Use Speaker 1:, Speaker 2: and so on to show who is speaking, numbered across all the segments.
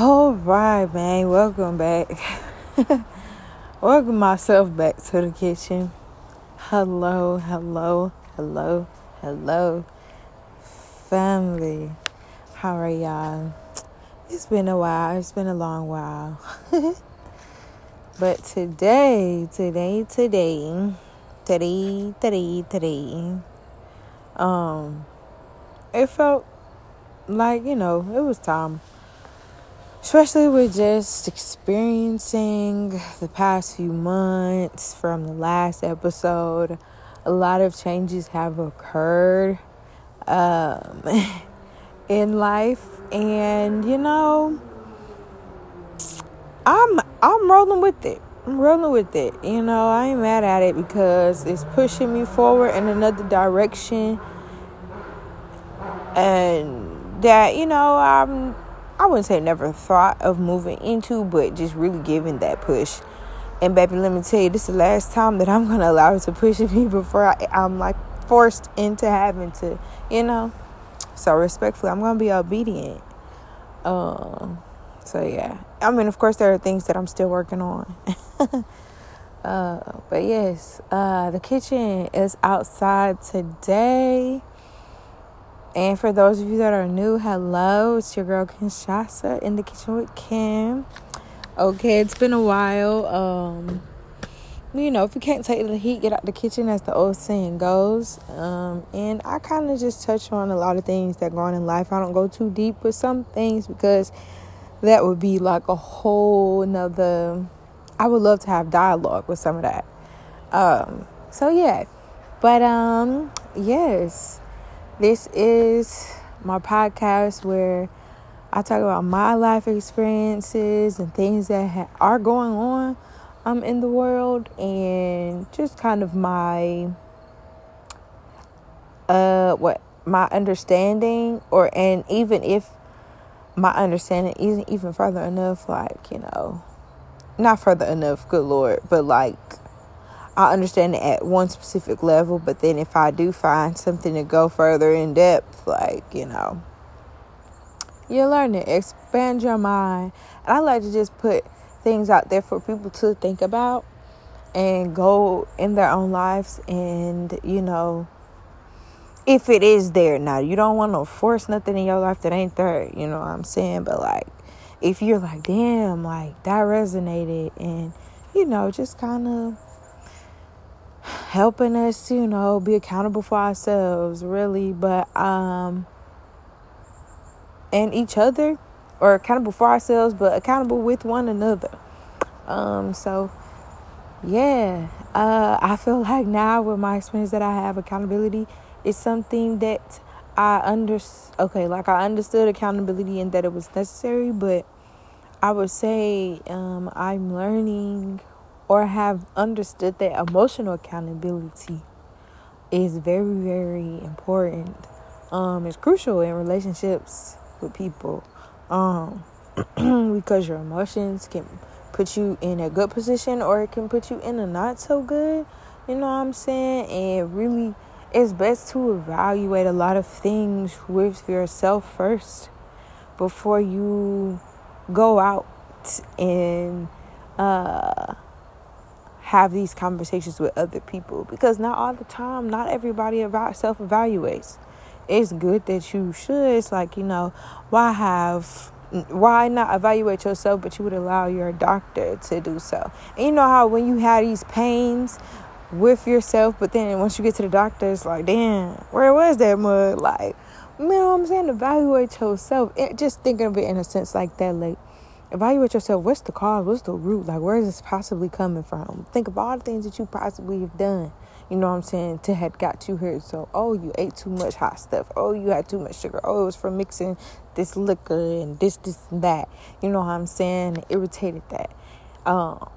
Speaker 1: All right, man. Welcome back. Welcome myself back to the kitchen. Hello, hello, hello, hello, family. How are y'all? It's been a while. It's been a long while. but today, today, today, today, today, today, um, it felt like you know it was time especially with just experiencing the past few months from the last episode a lot of changes have occurred um, in life. And you know i'm i'm rolling with it. I'm rolling with it. You know i ain't mad at it because it's pushing me forward in another direction. And that you know i'm I wouldn't say never thought of moving into, but just really giving that push. And baby, let me tell you, this is the last time that I'm gonna allow it to push me before I, am like forced into having to, you know. So respectfully, I'm gonna be obedient. Um, so yeah, I mean, of course, there are things that I'm still working on. uh, but yes, uh, the kitchen is outside today. And for those of you that are new, hello, it's your girl Kinshasa in the kitchen with Kim. Okay, it's been a while. Um, you know, if you can't take the heat, get out the kitchen, as the old saying goes. Um, and I kind of just touch on a lot of things that go on in life. I don't go too deep with some things because that would be like a whole nother. I would love to have dialogue with some of that. Um, so yeah, but um, yes this is my podcast where I talk about my life experiences and things that ha- are going on um, in the world and just kind of my uh what my understanding or and even if my understanding isn't even further enough like you know not further enough good lord but like I understand it at one specific level, but then if I do find something to go further in depth, like, you know, you learn it, expand your mind. And I like to just put things out there for people to think about and go in their own lives and, you know, if it is there now, you don't want to force nothing in your life that ain't there, you know what I'm saying? But like, if you're like, damn, like that resonated, and you know, just kind of helping us, you know, be accountable for ourselves, really, but um and each other or accountable for ourselves, but accountable with one another. Um so yeah, uh I feel like now with my experience that I have accountability is something that I under okay, like I understood accountability and that it was necessary, but I would say um, I'm learning or have understood that emotional accountability is very, very important. Um, it's crucial in relationships with people. Um, because your emotions can put you in a good position or it can put you in a not so good. You know what I'm saying? And really, it's best to evaluate a lot of things with yourself first before you go out and uh have these conversations with other people because not all the time, not everybody self evaluates. It's good that you should. It's like, you know, why have why not evaluate yourself but you would allow your doctor to do so and you know how when you have these pains with yourself but then once you get to the doctor it's like damn where was that mud like you know what i'm saying evaluate yourself it, just thinking of it in a sense like that like evaluate yourself. What's the cause? What's the root? Like, where is this possibly coming from? Think of all the things that you possibly have done. You know what I'm saying? To have got you here. So, oh, you ate too much hot stuff. Oh, you had too much sugar. Oh, it was from mixing this liquor and this, this, and that. You know what I'm saying? Irritated that. Um,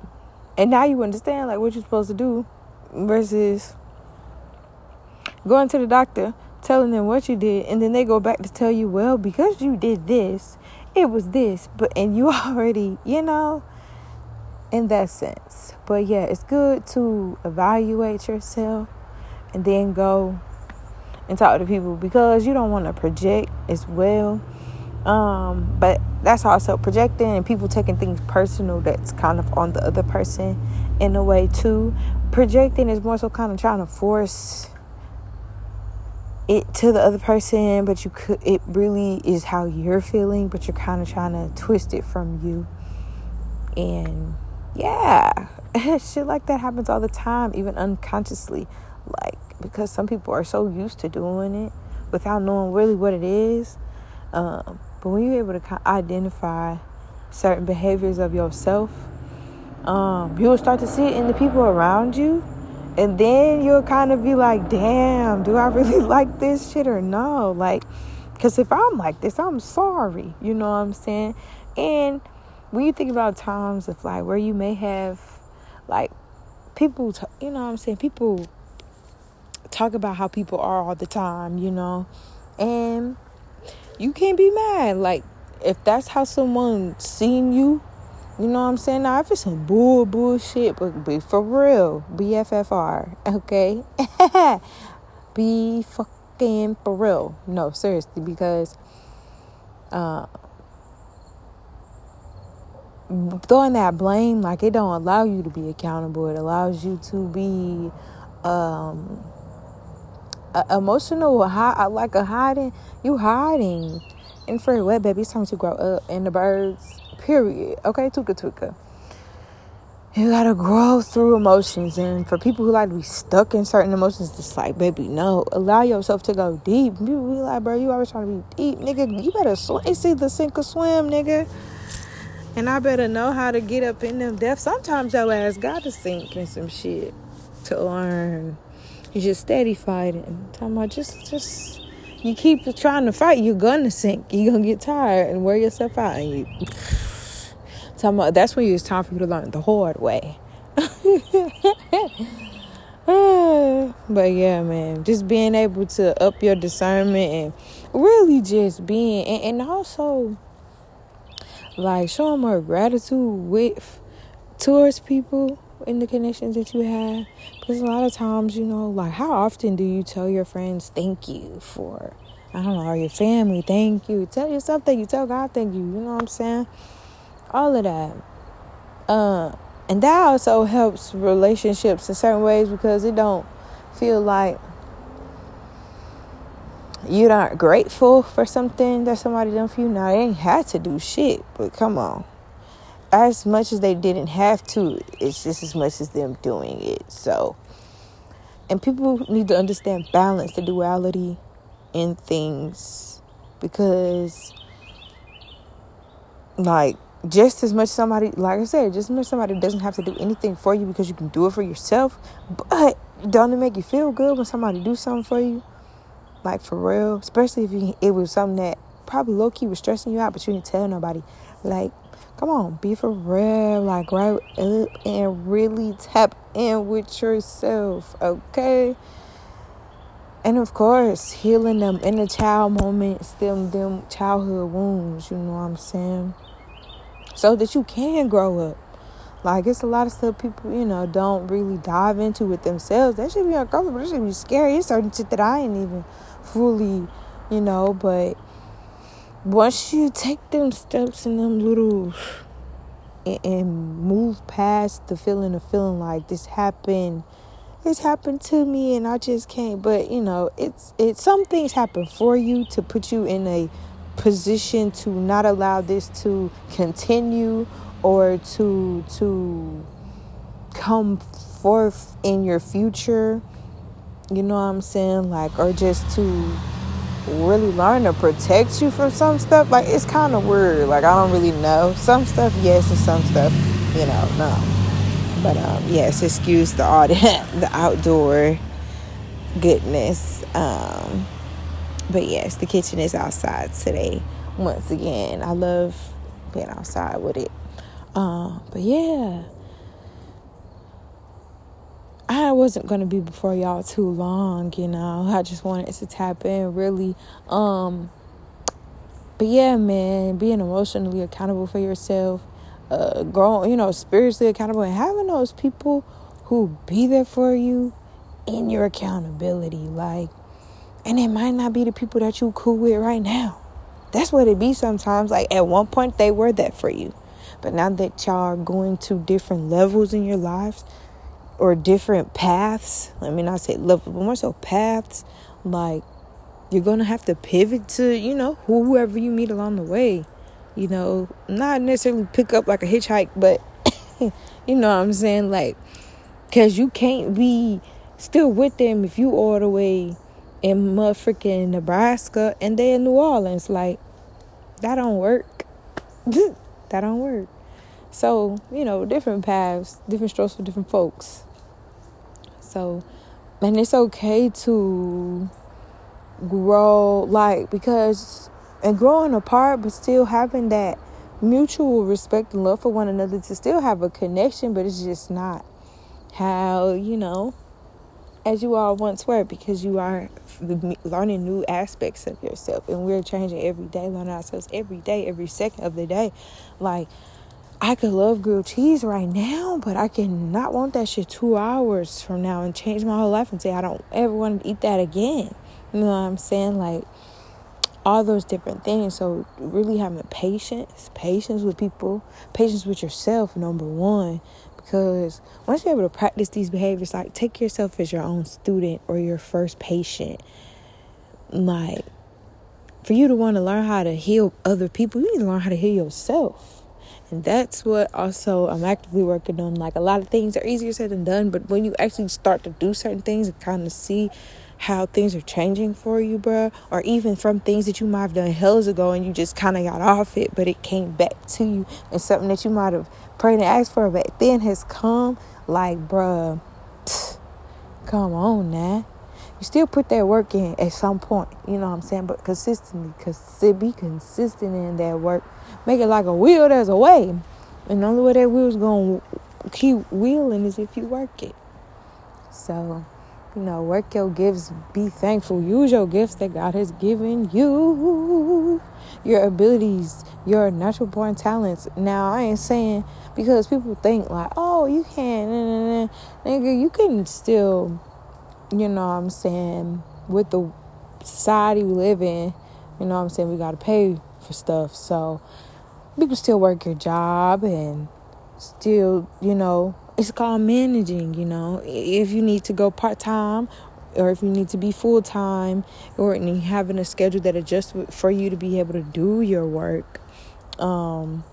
Speaker 1: and now you understand like what you're supposed to do versus going to the doctor, telling them what you did, and then they go back to tell you, well, because you did this, it was this, but and you already, you know, in that sense. But yeah, it's good to evaluate yourself and then go and talk to people because you don't want to project as well. Um, but that's also projecting and people taking things personal that's kind of on the other person in a way too. Projecting is more so kind of trying to force it to the other person, but you could it really is how you're feeling, but you're kind of trying to twist it from you. And yeah, shit like that happens all the time, even unconsciously. Like because some people are so used to doing it without knowing really what it is. Um, but when you're able to identify certain behaviors of yourself, um, you'll start to see it in the people around you. And then you'll kind of be like, damn, do I really like this shit or no? Like, because if I'm like this, I'm sorry. You know what I'm saying? And when you think about times of like where you may have, like, people, t- you know what I'm saying? People talk about how people are all the time, you know? And you can't be mad. Like, if that's how someone seen you, you know what I'm saying? Now, if it's some bull bullshit, but be for real, BFFR, okay? be fucking for real. No, seriously, because uh, throwing that blame, like, it don't allow you to be accountable. It allows you to be um, emotional, like a hiding. You hiding. And for what, baby, it's time to grow up. And the birds, period. Okay, tuka tuka. You gotta grow through emotions. And for people who like to be stuck in certain emotions, it's like, baby, no. Allow yourself to go deep. People be like, bro, you always trying to be deep. Nigga, you better swim. Either sink or swim, nigga. And I better know how to get up in them depths. Sometimes your ass got to sink in some shit to learn. You just steady fighting. I'm Talking about just, just you keep trying to fight, you're gonna sink. You're gonna get tired and wear yourself out. And you, that's when it's time for you to learn the hard way. but yeah, man, just being able to up your discernment and really just being, and, and also like showing more gratitude with towards people in the connections that you have. Because a lot of times, you know, like how often do you tell your friends thank you for, I don't know, or your family thank you? Tell yourself thank you, tell God thank you, you know what I'm saying? All of that. Uh, and that also helps relationships in certain ways because it don't feel like you're not grateful for something that somebody done for you. Now they ain't had to do shit, but come on as much as they didn't have to, it's just as much as them doing it. So, and people need to understand balance, the duality in things, because, like, just as much somebody, like I said, just as much somebody doesn't have to do anything for you because you can do it for yourself, but don't it make you feel good when somebody do something for you? Like for real, especially if you, it was something that probably low key was stressing you out, but you didn't tell nobody. Like Come on, be for real. Like, right up and really tap in with yourself, okay? And of course, healing them inner child moments, them them childhood wounds, you know what I'm saying? So that you can grow up. Like it's a lot of stuff people, you know, don't really dive into with themselves. That should be uncomfortable. That should be scary. It's certain shit that I ain't even fully, you know, but once you take them steps and them little and, and move past the feeling of feeling like this happened this happened to me and I just can't but you know it's it some things happen for you to put you in a position to not allow this to continue or to to come forth in your future you know what I'm saying like or just to really learn to protect you from some stuff. Like it's kind of weird. Like I don't really know. Some stuff yes, and some stuff you know no. But um, yes, excuse the audio, the outdoor goodness. Um, but yes, the kitchen is outside today. Once again, I love being outside with it. Um, but yeah. I wasn't gonna be before y'all too long, you know. I just wanted to tap in really. Um but yeah, man, being emotionally accountable for yourself, uh growing, you know, spiritually accountable and having those people who be there for you in your accountability. Like and it might not be the people that you cool with right now. That's what it be sometimes. Like at one point they were that for you. But now that y'all are going to different levels in your lives or different paths, let me not say levels, but more so paths, like you're gonna have to pivot to, you know, whoever you meet along the way. You know, not necessarily pick up like a hitchhike, but you know what I'm saying? Like, cause you can't be still with them if you all the way in motherfucking Nebraska and they in New Orleans. Like, that don't work. that don't work. So, you know, different paths, different strokes for different folks. So, and it's okay to grow, like, because, and growing apart, but still having that mutual respect and love for one another to still have a connection, but it's just not how, you know, as you all once were because you are learning new aspects of yourself and we're changing every day learning ourselves every day every second of the day. Like i could love grilled cheese right now but i can not want that shit two hours from now and change my whole life and say i don't ever want to eat that again. You know what i'm saying? Like all those different things. So really having patience patience with people patience with yourself number one because once you're able to practice these behaviors, like take yourself as your own student or your first patient. Like, for you to want to learn how to heal other people, you need to learn how to heal yourself. And that's what also I'm actively working on. Like, a lot of things are easier said than done, but when you actually start to do certain things and kind of see how things are changing for you, bro, or even from things that you might have done hells ago and you just kind of got off it, but it came back to you, and something that you might have prayed and asked for back then has come, like, bruh, come on now. You still put that work in at some point, you know what I'm saying? But consistently, cause be consistent in that work. Make it like a wheel, there's a way. And the only way that wheel's gonna keep wheeling is if you work it. So, you know, work your gifts, be thankful, use your gifts that God has given you, your abilities, your natural born talents. Now, I ain't saying because people think like, oh, you can't, nah, nah, nah. nigga, you can still, you know what I'm saying, with the society we live in, you know what I'm saying, we gotta pay for stuff. So, you can still work your job and still, you know, it's called managing, you know. If you need to go part time or if you need to be full time or having a schedule that adjusts for you to be able to do your work. Um,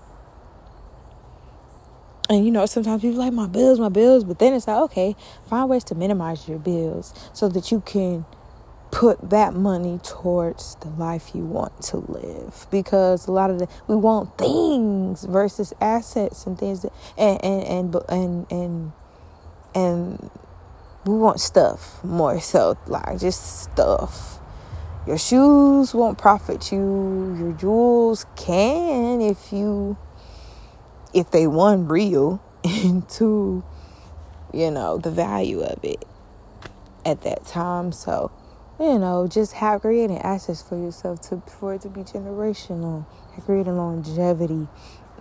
Speaker 1: and you know, sometimes people like my bills, my bills, but then it's like, okay, find ways to minimize your bills so that you can put that money towards the life you want to live. Because a lot of the we want things versus assets and things that, and and and and and, and we want stuff more so like just stuff. Your shoes won't profit you. Your jewels can if you if they one real and into you know the value of it at that time. So you know, just have creating assets for yourself to for it to be generational, creating longevity,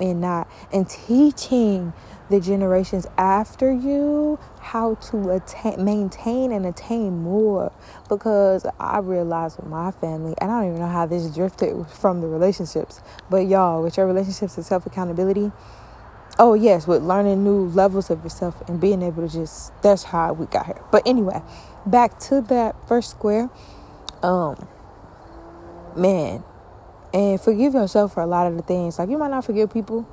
Speaker 1: and not and teaching the generations after you how to attain, maintain and attain more. Because I realized with my family, and I don't even know how this drifted from the relationships, but y'all, with your relationships and self accountability. Oh yes, with learning new levels of yourself and being able to just that's how we got here. But anyway, back to that first square. Um, man, and forgive yourself for a lot of the things. Like you might not forgive people,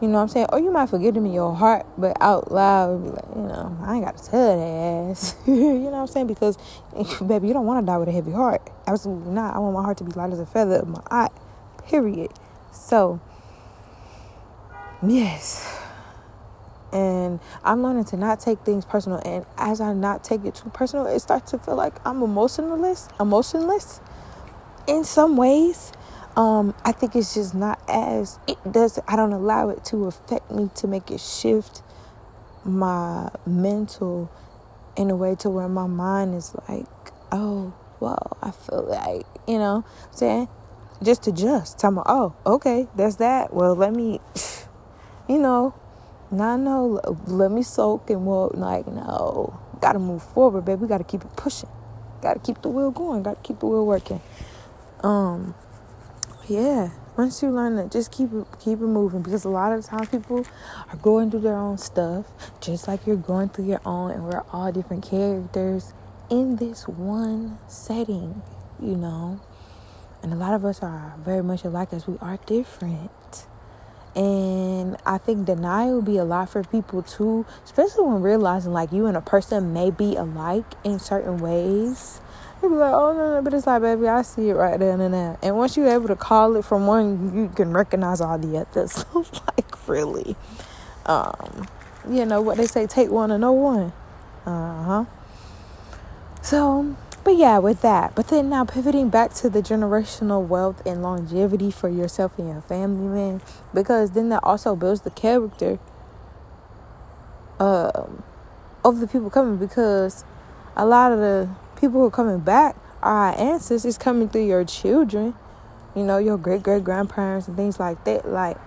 Speaker 1: you know what I'm saying? Or you might forgive them in your heart, but out loud, be like, you know, I ain't got to tell that ass. you know what I'm saying? Because, baby, you don't want to die with a heavy heart. Absolutely not. I want my heart to be light as a feather of my eye, period. So, yes and I'm learning to not take things personal. And as I not take it too personal, it starts to feel like I'm emotionless, emotionless in some ways. Um, I think it's just not as it does. I don't allow it to affect me to make it shift my mental in a way to where my mind is like, oh, well, I feel like you know, I'm saying just adjust. Tell me, oh, okay, that's that. Well, let me, you know, no, no, let me soak and walk. Like, no, gotta move forward, baby. We gotta keep it pushing. Gotta keep the wheel going. Gotta keep the wheel working. Um, yeah, once you learn that, just keep it keep it moving because a lot of times people are going through their own stuff, just like you're going through your own, and we're all different characters in this one setting, you know. And a lot of us are very much alike as we are different. And I think denial will be a lot for people too, especially when realizing like you and a person may be alike in certain ways. You'll be like, oh no, no, but it's like, baby, I see it right there and there. And once you're able to call it from one, you can recognize all the others. like, really. Um, you know what they say, take one and know one. Uh huh. So, but yeah, with that. But then now pivoting back to the generational wealth and longevity for yourself and your family, man, because then that also builds the character um, of the people coming. Because a lot of the people who are coming back are our ancestors coming through your children, you know, your great great grandparents and things like that. Like,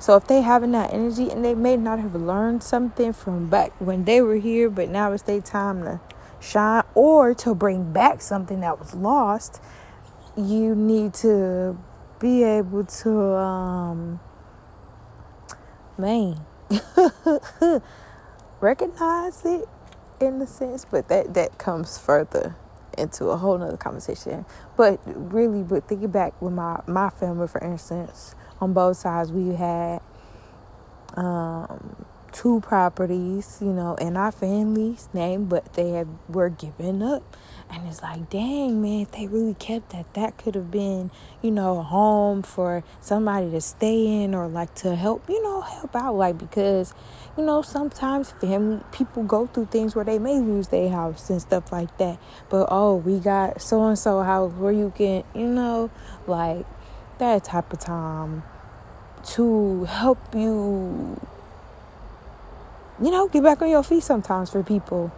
Speaker 1: so if they having that energy and they may not have learned something from back when they were here, but now it's their time to shine or to bring back something that was lost, you need to be able to, um, man, recognize it in a sense, but that, that comes further into a whole nother conversation. But really, but thinking back with my, my family, for instance, on both sides, we had, um, two properties, you know, in our family's name, but they had, were given up. And it's like, dang, man, if they really kept that, that could have been, you know, a home for somebody to stay in or like to help, you know, help out. Like, because, you know, sometimes family people go through things where they may lose their house and stuff like that. But, oh, we got so and so house where you can, you know, like that type of time to help you you know, get back on your feet sometimes for people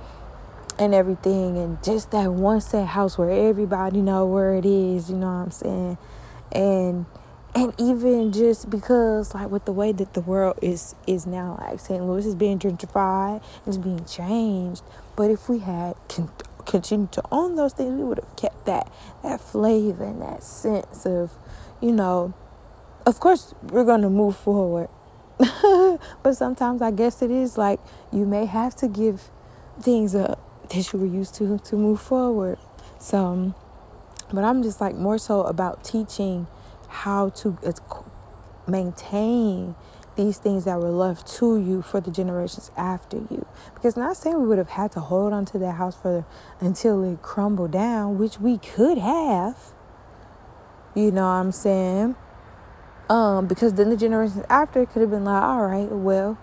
Speaker 1: and everything and just that one set house where everybody know where it is, you know what I'm saying? And and even just because like with the way that the world is is now like St. Louis is being gentrified, it's being changed, but if we had con- continued to own those things, we would have kept that that flavor and that sense of, you know, of course we're going to move forward but sometimes I guess it is like you may have to give things up that you were used to to move forward. So, um, but I'm just like more so about teaching how to uh, maintain these things that were left to you for the generations after you. Because not saying we would have had to hold on to that house for until it crumbled down, which we could have. You know what I'm saying? Um, because then the generations after could have been like, all right, well,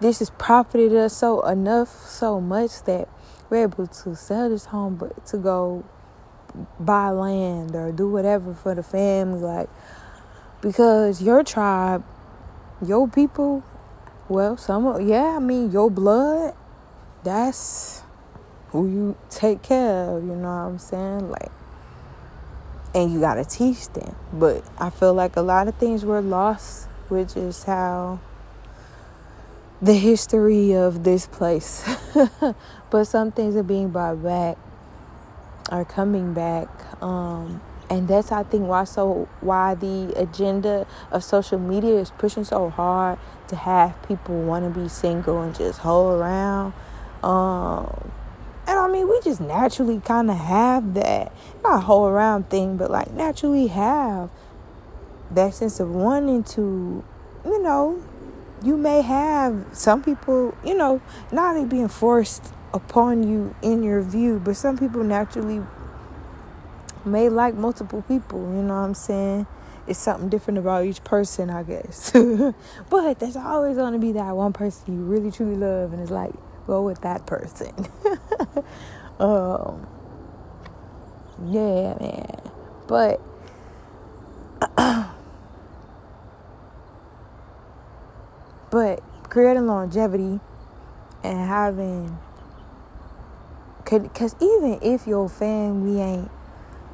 Speaker 1: this has profited us so enough, so much that we're able to sell this home, but to go buy land or do whatever for the family, like because your tribe, your people, well, some of yeah, I mean your blood, that's who you take care of. You know what I'm saying? Like and you got to teach them. But I feel like a lot of things were lost, which is how the history of this place. but some things are being brought back, are coming back. Um, and that's I think why so why the agenda of social media is pushing so hard to have people want to be single and just hold around. Um, and I mean, we just naturally kind of have that, not a whole around thing, but like naturally have that sense of wanting to, you know, you may have some people, you know, not only being forced upon you in your view, but some people naturally may like multiple people, you know what I'm saying? It's something different about each person, I guess. but there's always going to be that one person you really truly love, and it's like, go with that person. um, yeah, man. But but creating longevity and having because even if your family ain't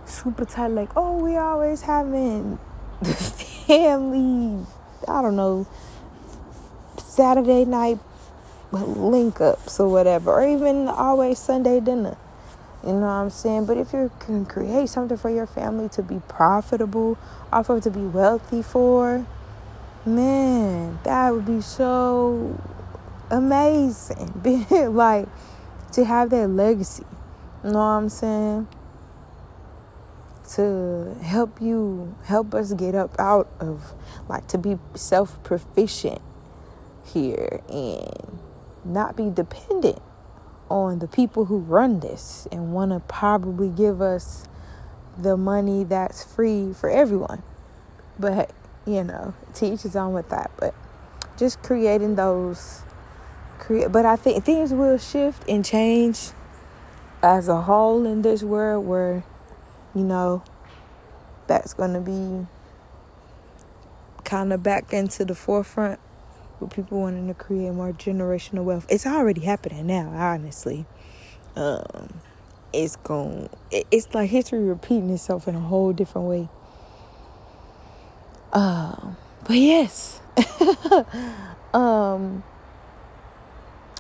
Speaker 1: super tight like oh we always having the family i don't know saturday night link ups or whatever, or even always Sunday dinner. You know what I'm saying? But if you can create something for your family to be profitable, offer to be wealthy for, man, that would be so amazing. like to have that legacy. You know what I'm saying? To help you, help us get up out of, like, to be self proficient here and not be dependent on the people who run this and want to probably give us the money that's free for everyone. But, you know, teach is on with that. But just creating those create but I think things will shift and change as a whole in this world where, you know, that's gonna be kind of back into the forefront with people wanting to create more generational wealth. It's already happening now, honestly. Um, it's going it's like history repeating itself in a whole different way. Um, but yes. um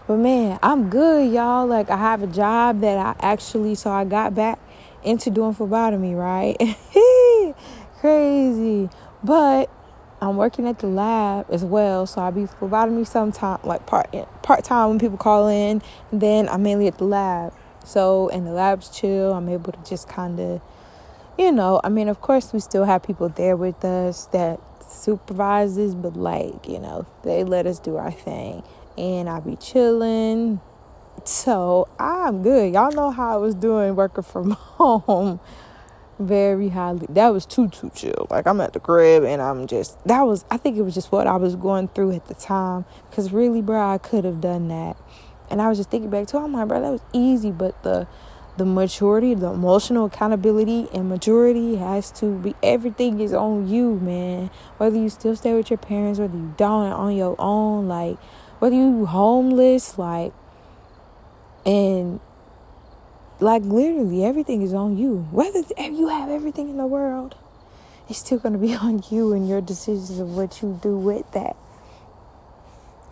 Speaker 1: but man, I'm good, y'all. Like I have a job that I actually so I got back into doing phlebotomy, right? Crazy. But I'm working at the lab as well, so I'll be providing phlebotomy sometime, like part part time when people call in. then I'm mainly at the lab. So and the lab's chill. I'm able to just kind of, you know, I mean, of course we still have people there with us that supervises, but like you know, they let us do our thing, and I be chilling. So I'm good. Y'all know how I was doing working from home very highly. That was too too chill. Like I'm at the crib and I'm just that was I think it was just what I was going through at the time. Cause really, bro, I could have done that. And I was just thinking back to, oh my bro, that was easy, but the the maturity, the emotional accountability and maturity has to be everything is on you, man. Whether you still stay with your parents, whether you don't on your own, like whether you homeless, like and like literally everything is on you. Whether you have everything in the world, it's still going to be on you and your decisions of what you do with that.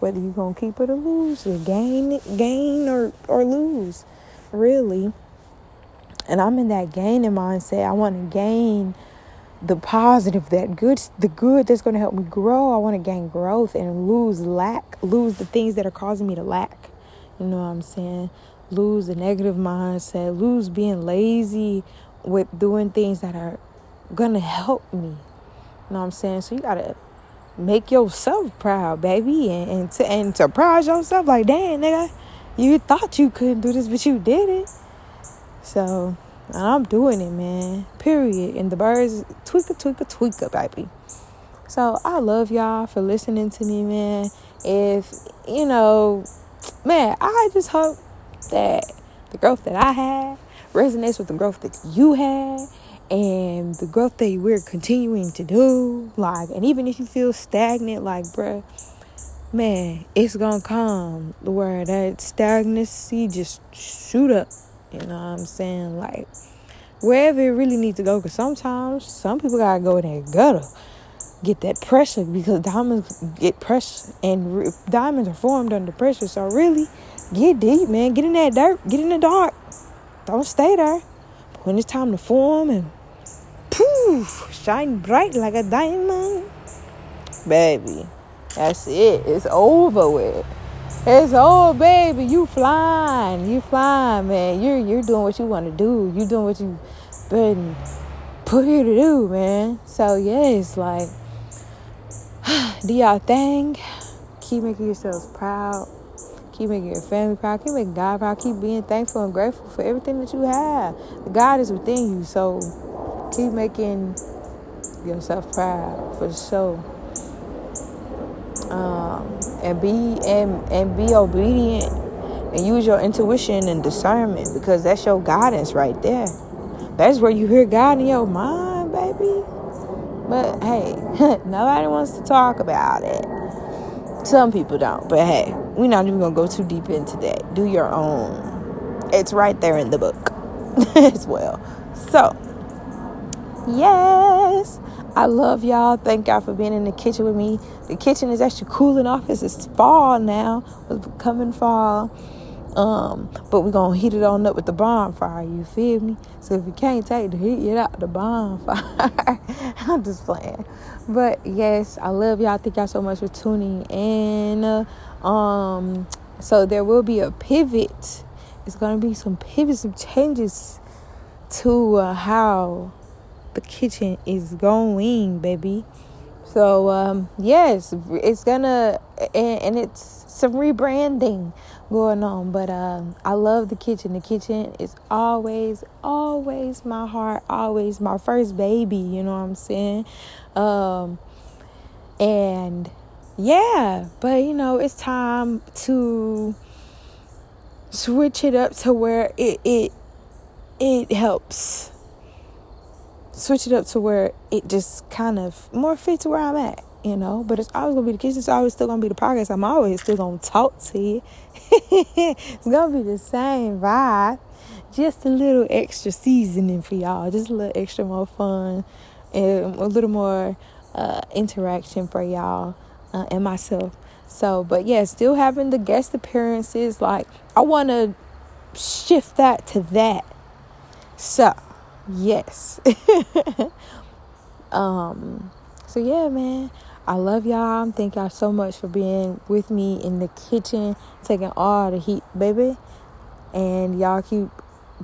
Speaker 1: Whether you're going to keep it or lose, it, gain, gain or, or lose, really. And I'm in that gaining mindset. I want to gain the positive, that good, the good that's going to help me grow. I want to gain growth and lose lack, lose the things that are causing me to lack. You know what I'm saying? Lose the negative mindset, lose being lazy with doing things that are gonna help me. You know what I'm saying? So you gotta make yourself proud, baby, and, and to and surprise yourself like, damn, nigga, you thought you couldn't do this, but you did it. So I'm doing it, man. Period. And the birds tweaker, tweaker, tweaker, baby. So I love y'all for listening to me, man. If you know, man, I just hope that the growth that I had resonates with the growth that you had and the growth that we're continuing to do. Like, and even if you feel stagnant, like, bruh, man, it's gonna come where that stagnancy just shoot up. You know what I'm saying? Like, wherever it really needs to go. Because sometimes some people gotta go in that gutter, get that pressure because diamonds get pressure, and re- diamonds are formed under pressure. So really, Get deep, man. Get in that dirt. Get in the dark. Don't stay there. But When it's time to form and poof, shine bright like a diamond. Baby, that's it. It's over with. It's over, baby. You flying. You flying, man. You're you're doing what you want to do. You doing what you've been put here to do, man. So yeah, it's like do y'all thing. Keep making yourselves proud Keep making your family proud. Keep making God proud. Keep being thankful and grateful for everything that you have. God is within you, so keep making yourself proud for sure. Um, and be and and be obedient and use your intuition and discernment because that's your guidance right there. That's where you hear God in your mind, baby. But hey, nobody wants to talk about it. Some people don't, but hey, we're not even gonna go too deep into that. Do your own. It's right there in the book as well. So, yes, I love y'all. Thank y'all for being in the kitchen with me. The kitchen is actually cooling off as it's fall now. It's becoming fall. Um, but we're gonna heat it on up with the bonfire, you feel me? So if you can't take the heat, get out the bonfire. I'm just playing. But yes, I love y'all. Thank y'all so much for tuning in. Um, so there will be a pivot. It's gonna be some pivots, some changes to uh, how the kitchen is going, baby. So um, yes, it's gonna and, and, it's some rebranding going on. But um, I love the kitchen. The kitchen is always, always my heart, always my first baby. You know what I'm saying? Um, and yeah, but you know it's time to switch it up to where it it it helps switch it up to where it just kind of more fits where I'm at, you know. But it's always gonna be the kitchen. It's always still gonna be the podcast. I'm always still gonna talk to you. it's gonna be the same vibe, just a little extra seasoning for y'all. Just a little extra more fun and a little more uh, interaction for y'all uh, and myself. So, but yeah, still having the guest appearances. Like, I want to shift that to that. So, yes. um, so yeah, man. I love y'all. Thank y'all so much for being with me in the kitchen, taking all the heat, baby. And y'all keep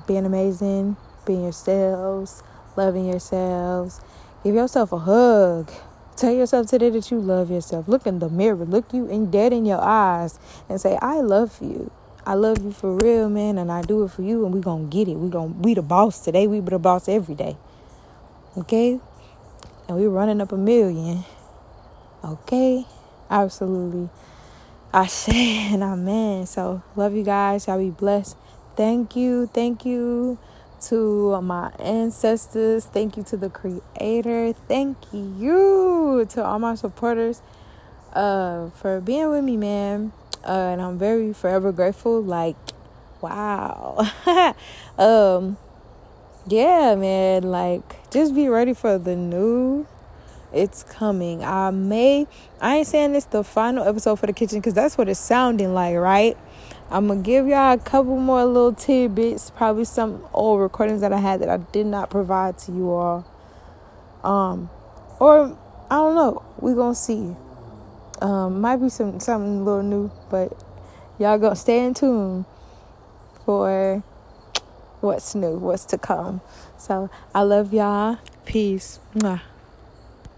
Speaker 1: being amazing, being yourselves, loving yourselves. Give yourself a hug. Tell yourself today that you love yourself. Look in the mirror. Look you in dead in your eyes and say, I love you. I love you for real, man, and I do it for you, and we gonna get it. We gonna we the boss today. We be the boss every day. Okay, and we running up a million. Okay, absolutely. I say and amen. So love you guys. Y'all be blessed. Thank you, thank you to my ancestors. Thank you to the Creator. Thank you to all my supporters uh, for being with me, man uh, and I'm very forever grateful. Like, wow. um, yeah, man. Like, just be ready for the new. It's coming. I may. I ain't saying this the final episode for the kitchen because that's what it's sounding like, right? I'm gonna give y'all a couple more little tidbits, probably some old recordings that I had that I did not provide to you all. Um, or I don't know. We gonna see. Um, might be some something a little new, but y'all go stay in tune for what's new, what's to come. So I love y'all. Peace. Mwah.